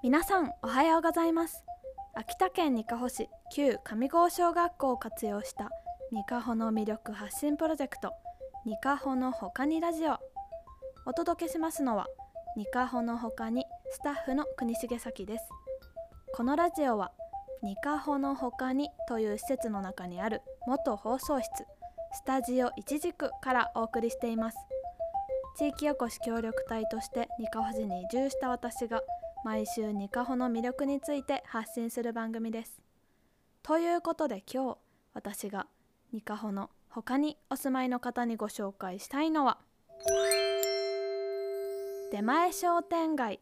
皆さんおはようございます。秋田県にかほ市旧上郷小学校を活用したにかほの魅力発信プロジェクトにかほのほかにラジオ。お届けしますのはにかほのほかにスタッフの国重咲です。このラジオはにかほのほかにという施設の中にある元放送室スタジオ一軸からお送りしています。地域おこし協力隊としてにかほ市に移住した私が毎週ニカホの魅力について発信する番組です。ということで今日私がニカホの他にお住まいの方にご紹介したいのは出前商店街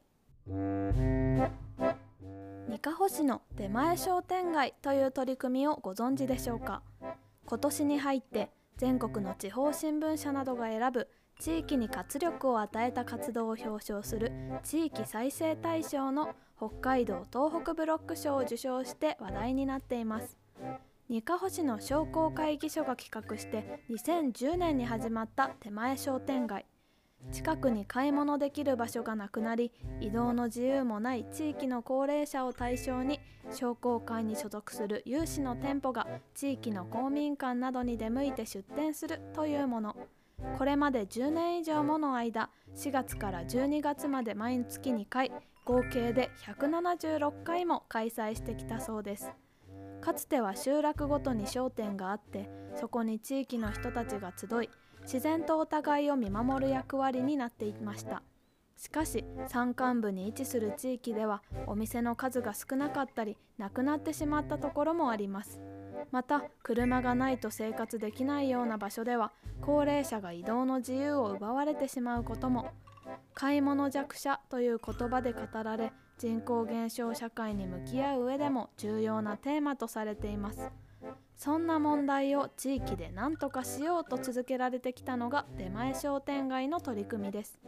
にかほ市の出前商店街という取り組みをご存知でしょうか？今年に入って全国の地方新聞社などが選ぶ地域に活力を与えた活動を表彰する地域再生大賞の北海道東北ブロック賞を受賞して話題になっています。にかほ市の商工会議所が企画して2010年に始まった手前商店街。近くに買い物できる場所がなくなり移動の自由もない地域の高齢者を対象に商工会に所属する有志の店舗が地域の公民館などに出向いて出店するというもの。これまで10年以上もの間4月から12月まで毎月2回合計で176回も開催してきたそうです。かつては集落ごとに商店があってそこに地域の人たちが集い自然とお互いを見守る役割になっていました。しかし山間部に位置する地域ではお店の数が少なかったりなくなってしまったところもあります。また車がないと生活できないような場所では高齢者が移動の自由を奪われてしまうことも。買い物弱者という言葉で語られ人口減少社会に向き合う上でも重要なテーマとされています。そんな問題を地域で何とかしようと続けられてきたのが出前商店街の取り組みです。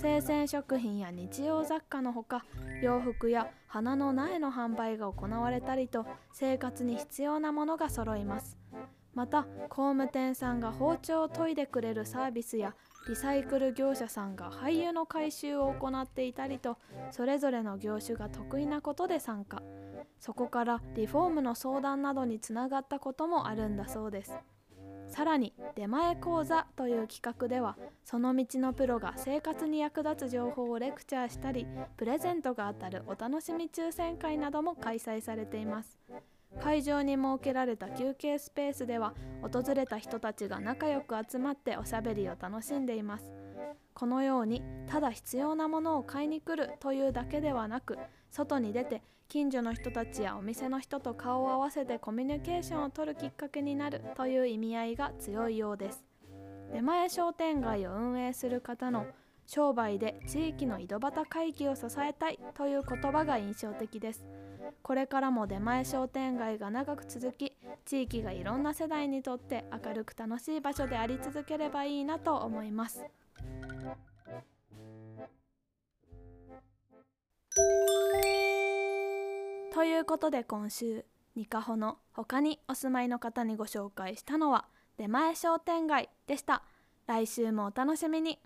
生鮮食品や日用雑貨のほか洋服や花の苗の販売が行われたりと生活に必要なものが揃います。また工務店さんが包丁を研いでくれるサービスやリサイクル業者さんが廃油の回収を行っていたりとそれぞれの業種が得意なことで参加。そこからリフォームの相談などにつながったこともあるんだそうです。さらに出前講座という企画ではその道のプロが生活に役立つ情報をレクチャーしたりプレゼントが当たるお楽しみ抽選会なども開催されています。会場に設けられた休憩スペースでは訪れた人たちが仲良く集まっておしゃべりを楽しんでいます。このようにただ必要なものを買いに来るというだけではなく外に出て近所の人たちやお店の人と顔を合わせてコミュニケーションを取るきっかけになるという意味合いが強いようです。出前商店街を運営する方の商売で地域の井戸端会議を支えたいという言葉が印象的です。これからも出前商店街が長く続き地域がいろんな世代にとって明るく楽しい場所であり続ければいいなと思います。ということで今週ニカホの他にお住まいの方にご紹介したのは出前商店街でした。来週もお楽しみに。